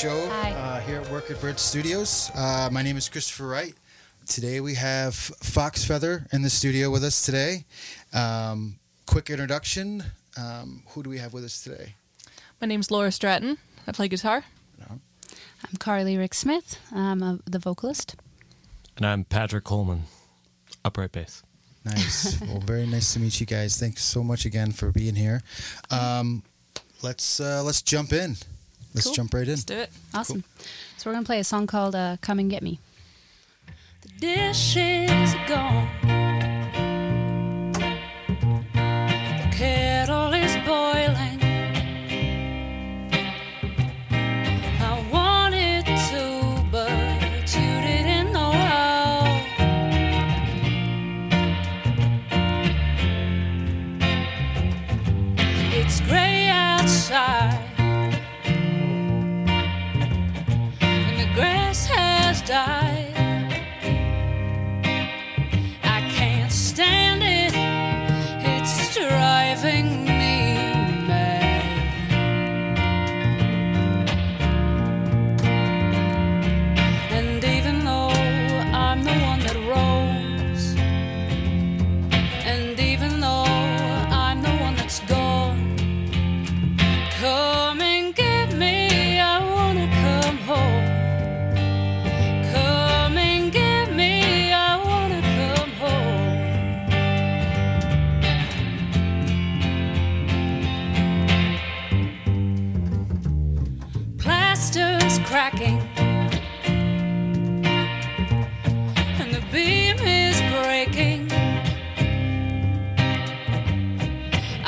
show Hi. uh, here at Work it Bird Studios. Uh, my name is Christopher Wright. Today we have Fox Feather in the studio with us today. Um, quick introduction. Um, who do we have with us today? My name's Laura Stratton. I play guitar. I'm Carly Rick Smith. I'm a, the vocalist. And I'm Patrick Coleman, upright bass. Nice. well, very nice to meet you guys. Thanks so much again for being here. Um, let's uh, let's jump in. Let's Cool. jump right in. Let's do it. Awesome. So we're gonna play a song called uh, "Come and Get Me." The dishes are gone.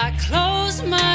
I close my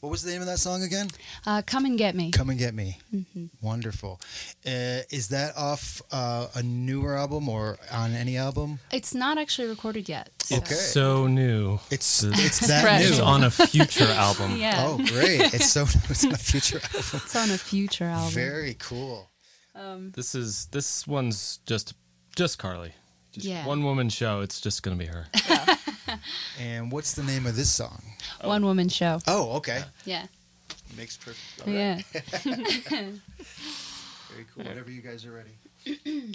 What was the name of that song again? Uh, "Come and Get Me." Come and Get Me. Wonderful. Uh, is that off uh, a newer album or on any album? It's not actually recorded yet. so- Okay. So new. It's it's that Fresh. new. It's on a future album. Yeah. Oh, great! It's so it's on a future album. It's on a future album. Very cool. This is this one's just just Carly. Just Yeah. One woman show. It's just gonna be her. And what's the name of this song? One oh. woman show. Oh, okay. Yeah. Makes perfect. all right. Yeah. Very cool. Whenever you guys are ready.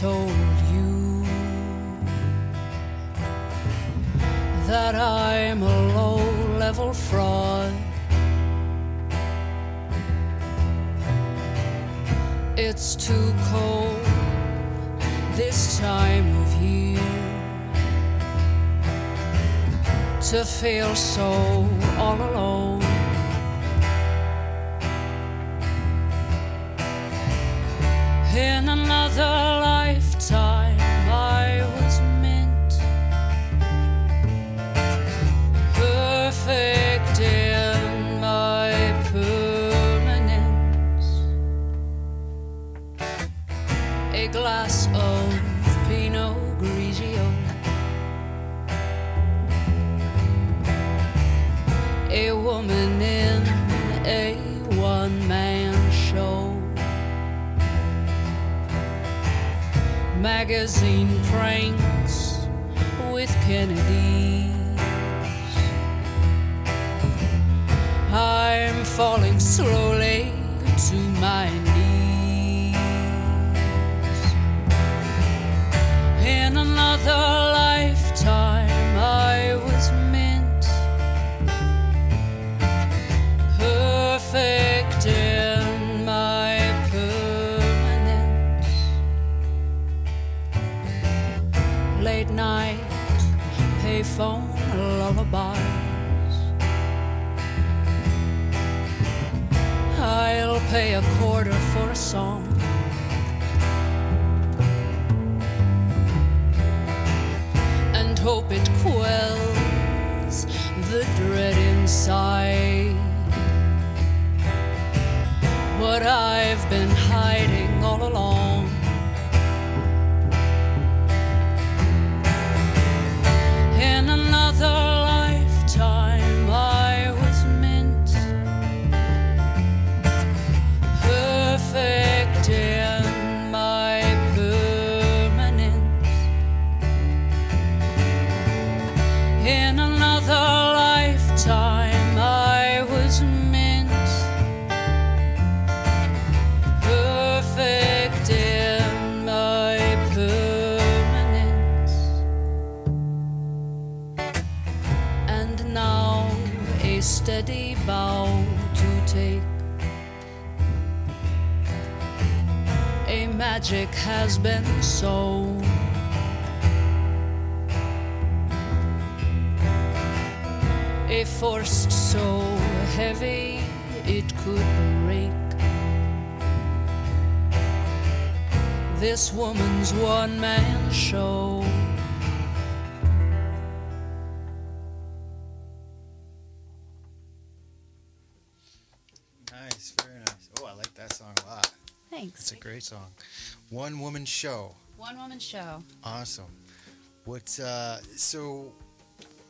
told you that I'm a low level fraud. It's too cold this time of year to feel so all alone. Magic has been sown. A force so heavy it could break. This woman's one man show. Nice, very nice. Oh, I like that song a lot. Thanks. It's a great song. One woman show. One woman show. Awesome. What? Uh, so,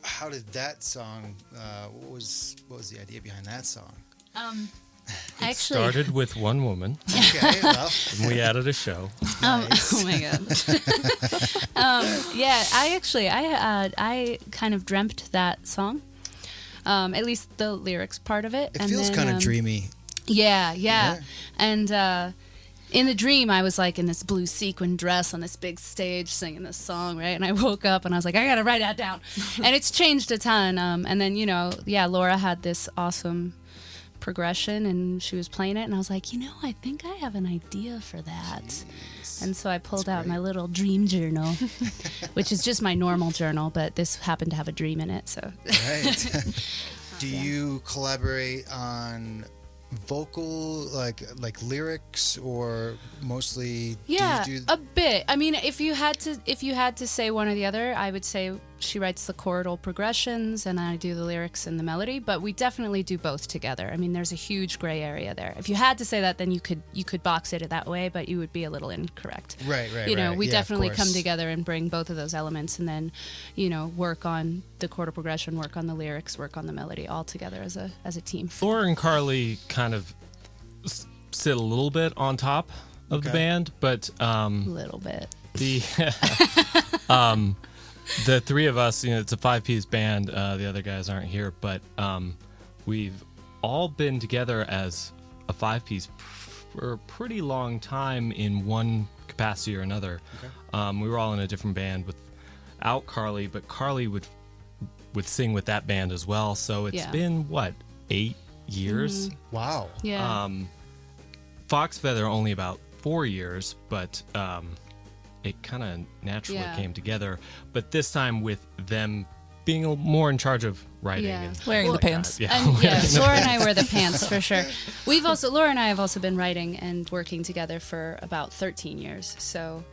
how did that song? Uh, what was what was the idea behind that song? Um, It actually, started with one woman, Okay, well, and we added a show. Um, nice. oh my god. um, yeah, I actually I uh, I kind of dreamt that song. Um, at least the lyrics part of it. it and feels then, kind of um, dreamy. Yeah, yeah. Yeah. And uh, in the dream, I was like in this blue sequin dress on this big stage singing this song, right? And I woke up and I was like, I gotta write that down. and it's changed a ton. Um, and then, you know, yeah, Laura had this awesome progression and she was playing it. And I was like, you know, I think I have an idea for that. And so I pulled out my little dream journal, which is just my normal journal, but this happened to have a dream in it. So Right. do you collaborate on vocal like like lyrics or mostly Yeah, do you do a bit. I mean, if you had to, if you had to say one or the other, I would say she writes the chordal progressions and I do the lyrics and the melody. But we definitely do both together. I mean, there's a huge gray area there. If you had to say that, then you could you could box it that way, but you would be a little incorrect. Right, right, You know, right. we Yeah, definitely come together and bring both of those elements, and then, you know, work on the chordal progression, work on the lyrics, work on the melody, all together as a as a team. Laura and Carly kind of sit a little bit on top of the band, but um, A little bit. the um, the three of us, you know, it's a five piece band. Uh, the other guys aren't here, but um, we've all been together as a five piece for a pretty long time in one capacity or another. Um, we were all in a different band without Carly, but Carly would would sing with that band as well. So it's Yeah. been what eight years. Wow. Yeah. Um, Fox Feather only about four years, but um, it kind of naturally Yeah. came together. But this time with them being more in charge of writing Yeah. and Wearing the like that. pants. Yeah. And yeah, Laura and I wear the pants for sure. We've also Laura and I have also been writing and working together for about 13 years. So,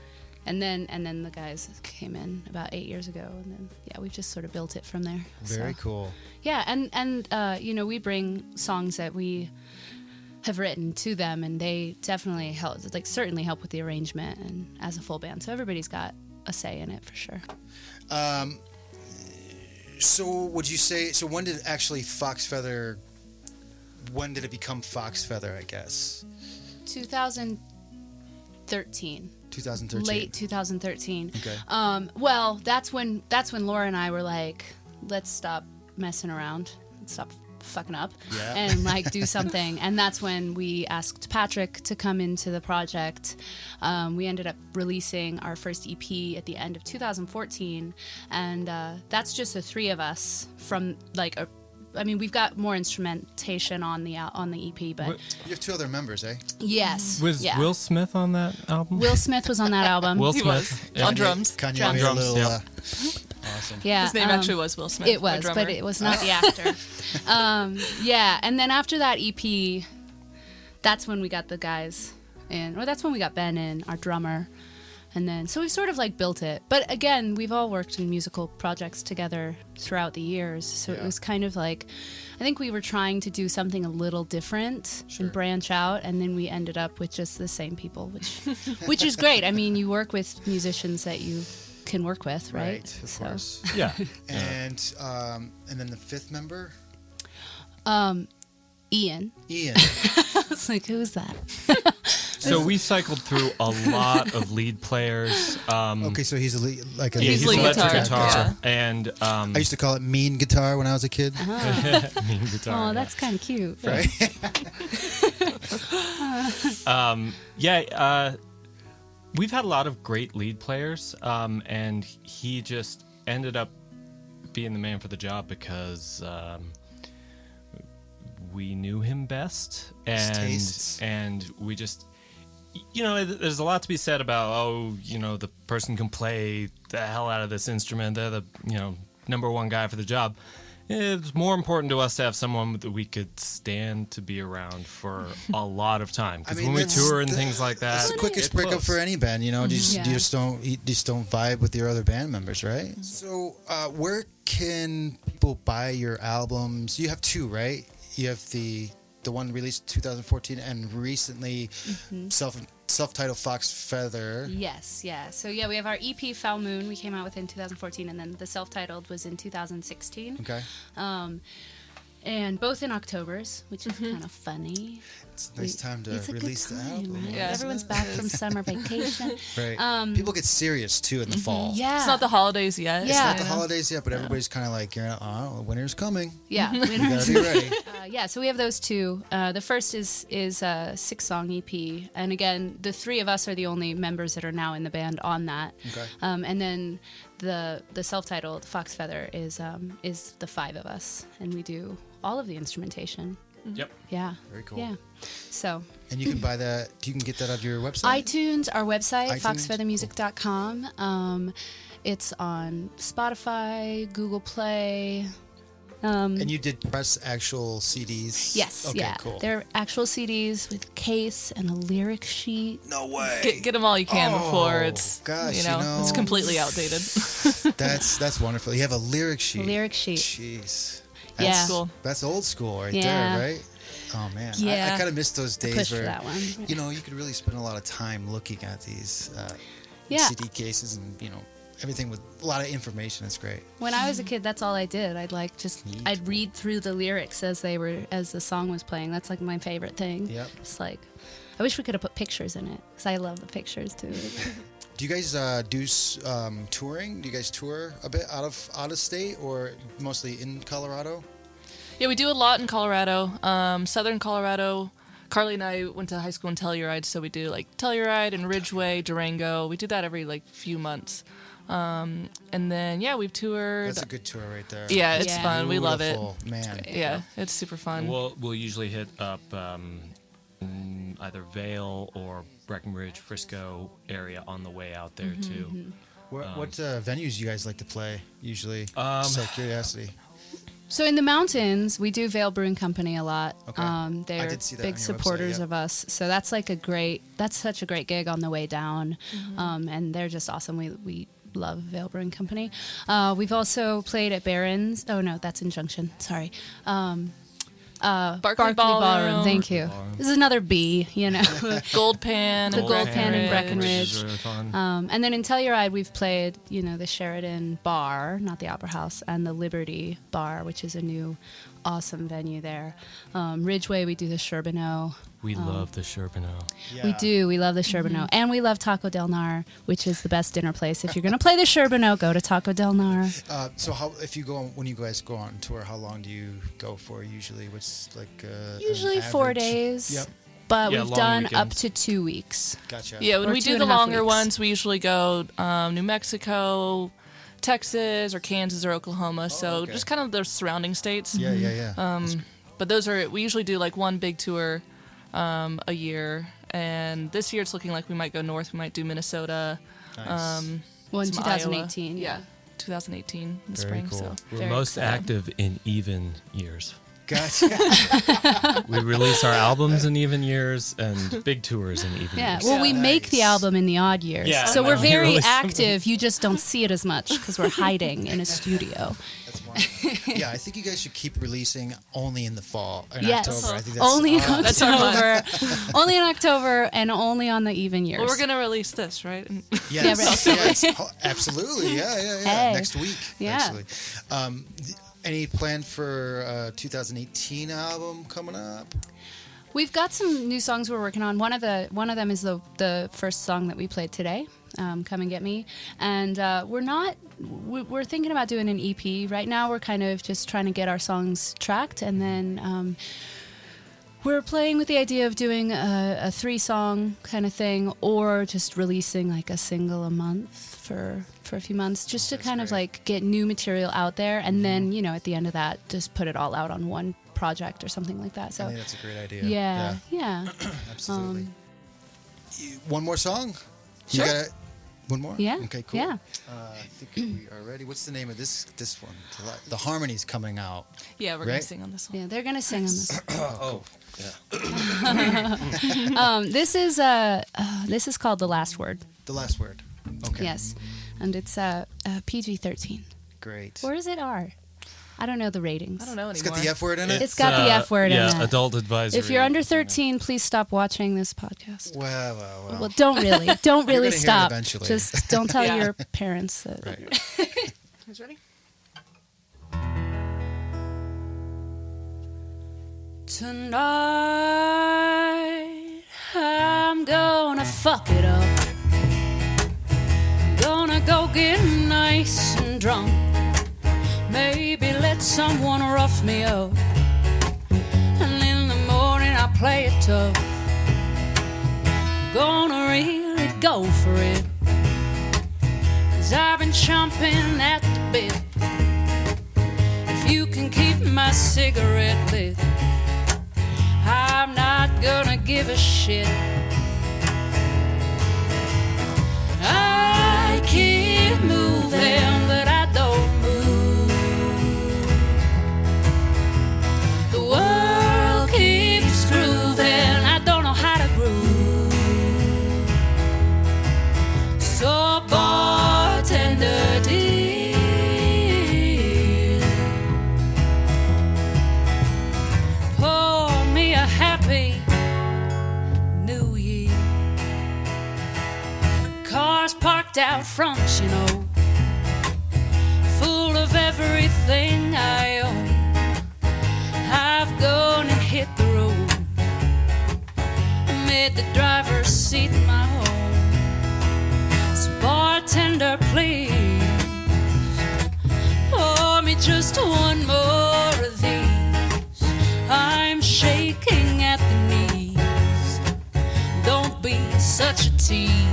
and then and then the guys came in about eight years ago, and then yeah, we've just sort of built it from there. Very So, cool. Yeah, and and uh, you know we bring songs that we have written to them, and they definitely help, like certainly help with the arrangement and as a full band. So everybody's got a say in it for sure. Um, so would you say? So when did actually Fox Feather? When did it become Fox Feather? I guess 2013. 2013. late 2013 Okay. um, well that's when that's when laura and i were like let's stop messing around let's stop fucking up Yeah. and like do something and that's when we asked patrick to come into the project um, we ended up releasing our first ep at the end of 2014 and uh, that's just the three of us from like a I mean, we've got more instrumentation on the al- on the EP, but You have two other members, eh? yes, Was yeah. Will Smith on that album? Will Smith was on that album. Will He Smith. was. Yeah. On drums. Kanye Drums. made a Drums, little. yeah. Uh, awesome. Yeah, His name um, actually was Will Smith. It was, but it was not the actor. um, yeah, and then after that EP, that's when we got the guys in, or that's when we got Ben in, our drummer. And then, so we've sort of like built it. But again, we've all worked in musical projects together throughout the years. So it was kind of like, I think we were trying to do something a little different Sure. and branch out. And then we ended up with just the same people, which, which is great. I mean, you work with musicians that you can work with, right? Right. Of So- course. Yeah. And um, and then the fifth member, Um, Ian. Ian. I was like, who's that? So we cycled through a lot of lead players. Um, Okay, so he's a lead, like a yeah, He's he's lead electric guitar, guitar, and um, I used to call it mean guitar when I was a kid. mean guitar. Oh, yeah. that's kind of cute. Right. Um, yeah, uh, we've had a lot of great lead players, um, and he just ended up being the man for the job because um, we knew him best, and and we just. You know, there's a lot to be said about oh, you know, the person can play the hell out of this instrument. They're the you know number one guy for the job. It's more important to us to have someone that we could stand to be around for a lot of time. I Because mean, when we tour and the- things like that, That's the quickest get breakup for any band, you know. You just, you just don't you just don't vibe with your other band members, right? So, uh, where can people buy your albums? You have two, right? You have the the one released 2014 and recently Mm-hmm. self self-titled Fox Feather. Yes, yeah. So yeah, we have our EP Foul Moon. We came out with in 2014, and then the self-titled was in 2016. Okay, Um, and both in October's, which is kind of funny. it's a nice time to it's a release good the time, album. right? Yeah. Everyone's back from summer vacation. Right. Um, People get serious too in the fall. Yeah, It's not the holidays yet. It's Yeah. not the holidays yet, but everybody's kind of like, you're, oh, winter's coming. yeah. You gotta be ready. Uh, yeah, so we have those two. Uh, the first is is a six song EP, and again, the three of us are the only members that are now in the band on that. Okay. Um, and then the the self titled Fox Feather is um, is the five of us, and we do all of the instrumentation. Yep. Yeah. Very cool. Yeah. So And you can buy that. You can get that on your website. iTunes, our website, iTunes? foxfeathermusic.com. Um, it's on Spotify, Google Play. Um, And you did press actual CDs. Yes, Okay, yeah. cool. They're actual CDs with case and a lyric sheet. no way. Get, get them all you can Oh, before it's gosh, you you know, know. it's completely outdated. That's that's wonderful. You have a lyric sheet. lyric sheet. Jeez. Yeah. That's, Cool. That's old school right Yeah. there, right? Oh man. I, Yeah. I kind of miss those days where that one. you know you could really spend a lot of time looking at these uh, Yeah. CD cases and you know everything with a lot of information. It's great. When I was a kid, that's all I did. I'd like just Neat. I'd read through the lyrics as they were as the song was playing. That's like my favorite thing. Yep. It's like I wish we could have put pictures in it because I love the pictures too. Do you guys uh, do um, touring? Do you guys tour a bit out of out of state or mostly in Colorado? yeah, we do a lot in Colorado, um, southern Colorado, Carly and I went to high school in Telluride, so we do like Telluride and Ridgway, Durango. We do that every like few months. Um, and then yeah, we've toured. That's a good tour right there. yeah, it's Yeah. fun. We love it. Man. Yeah, it's super fun. We'll we'll usually hit up um, either Vail or Breckenridge, Frisco area on the way out there too. What, what uh, venues you guys like to play usually? Um, Just out of curiosity. So in the mountains, we do Vail Brewing Company a lot. Okay. Um, they're did see that big on your website, supporters yep. of us. So that's like a great, that's such a great gig on the way down. Um, and they're just awesome. We, we love Vail Brewing Company. Uh, we've also played at Barron's. Oh no, that's in Junction. Sorry. Um, uh, Barkley Ballroom. Thank you. Ballroom. This is another B, you know. Gold Pan. The and Gold Pan in Which Breckenridge. really. Um, and then in Telluride, we've played, you know, the Sheridan Bar, not the Opera House, and the Liberty Bar, which is a new, awesome venue there. Um, Ridgway, we do the Sherbino. We love the Sherbino. We do. We love the Sherbino. And we love Taco Del Gnar, which is the best dinner place. If you're going to play the Sherbino, go to Taco Del Gnar. Uh, so how if you go on, when you guys go on tour, how long do you go for usually? What's like uh, Usually four days. Yep. But Yeah, we've long done up to two weeks. Gotcha. Yeah, when Or we do the longer weeks. ones, we usually go um, New Mexico, Texas, or Kansas, or Oklahoma. so Oh, okay. just kind of the surrounding states. Yeah, yeah, yeah. Um, but those are we usually do like one big tour um, a year, and this year it's looking like we might go north. We might do Minnesota, nice. um, Well, in some Iowa. 2018. Yeah, 2018 in Very spring. cool. So We're Very most excited. active in even years. gotcha. We release our albums in even years and big tours in even years. Yeah, years. well, we Yeah. make the album in the odd years. Yeah, so we're very Really active. You just don't see it as much because we're hiding in a studio. That's yeah, I think you guys should keep releasing only in the fall in yes, October. I think that's only in awesome. That's our October. only in October and only on the even years. well, we're gonna release this, right? And- Yes, right. yes. Oh, absolutely. Yeah, yeah, yeah. Hey. Next week, Yeah. actually. Um, th- any plan for uh, 2018 album coming up? We've got some new songs we're working on. One of the one of them is the the first song that we played today. Um, Come and get me, and uh, we're not. we- We're thinking about doing an EP right now. We're kind of just trying to get our songs tracked, and then um, we're playing with the idea of doing a, a three song kind of thing, or just releasing like a single a month for for a few months, just to That's kind of like get new material out there, and then you know at the end of that, just put it all out on one project or something like that. I So think that's a great idea. yeah, yeah. absolutely. Um, one more song? Sure. You got it? One more? Yeah, Okay, cool. yeah. Uh, I think we are ready. What's the name of this this one? The, la- the harmony's coming out. yeah, we're gonna sing on this one. Yeah, they're gonna sing on this. Oh, yeah. Um, this is uh, uh, this is called the last word. The last word. Okay. Yes, and it's uh, uh, PG thirteen, Great. or is it R? I don't know the ratings. I don't know anymore. It's got the F word in it. It's got the uh, F word in it. yeah, it. adult advisory. If you're under thirteen, please stop watching this podcast. well, well, well. Well, don't really, don't You're really gonna hear it stop. eventually. Just don't tell Yeah. your parents that. right. Who's ready? Tonight, I'm gonna fuck it up. Gonna go get someone rough me up. And in the morning, I play it tough. Gonna really go for it. Cause I've been chomping at the bit. If you can keep my cigarette lit. I'm not gonna give a shit. I keep moving, I'm you know. Full of everything I own. I've gone and hit the road. Made the driver's seat my home. So, bartender, please. Pour me just one more of these. I'm shaking at the knees. Don't be such a tease.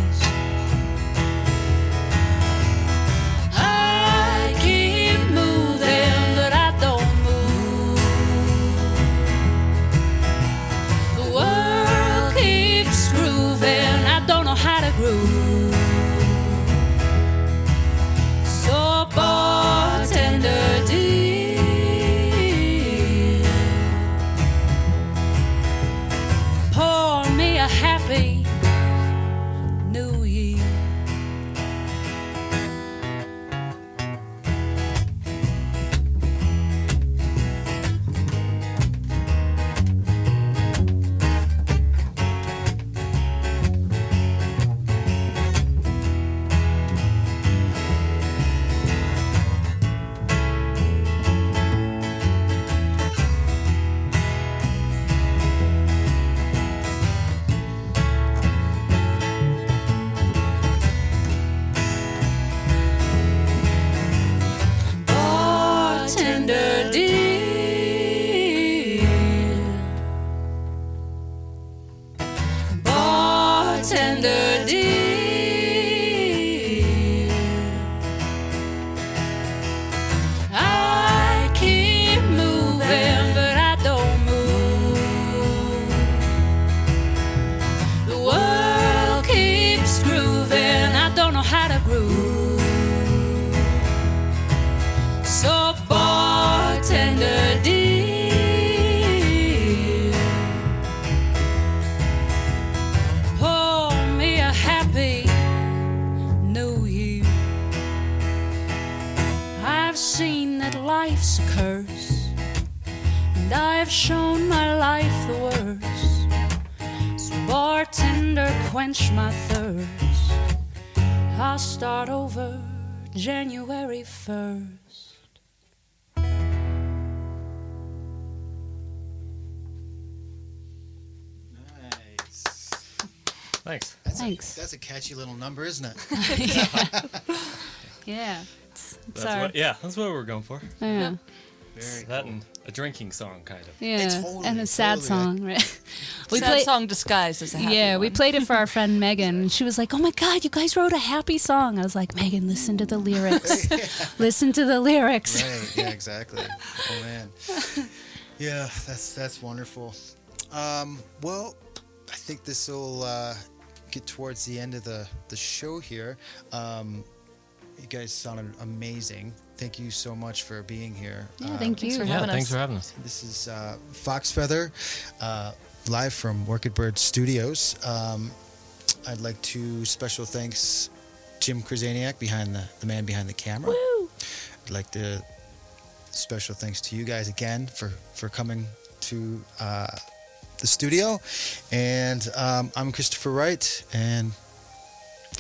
Quench my thirst. I'll start over January 1st. Nice. Thanks. That's Thanks. A, that's a catchy little number, isn't it? Yeah. It's, it's That's our, what, yeah, that's what we're going for. yeah. Very That and a drinking song, kind of. Yeah. totally, and a sad totally. song, right? we Sad played song disguised as a happy Yeah, we played it for our friend Megan, and she was like, "Oh my God, you guys wrote a happy song!" I was like, "Megan, listen to the lyrics. listen to the lyrics." Right. Yeah. Exactly. Oh man. Yeah. That's that's wonderful. Um, well, I think this will uh, get towards the end of the the show here. Um, you guys sounded amazing. Thank you so much for being here. Yeah, Uh, thank thanks you. for Yeah, having thanks us. for having us. This is uh, Fox Feather, uh, live from Work it Bird Studios. Um, I'd like to special thanks Jim Krasaniak behind the the man behind the camera. I'd like to special thanks to you guys again for for coming to uh, the studio, and um, I'm Christopher Wright, and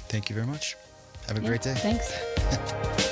thank you very much. Have a Yeah, great day. Thanks.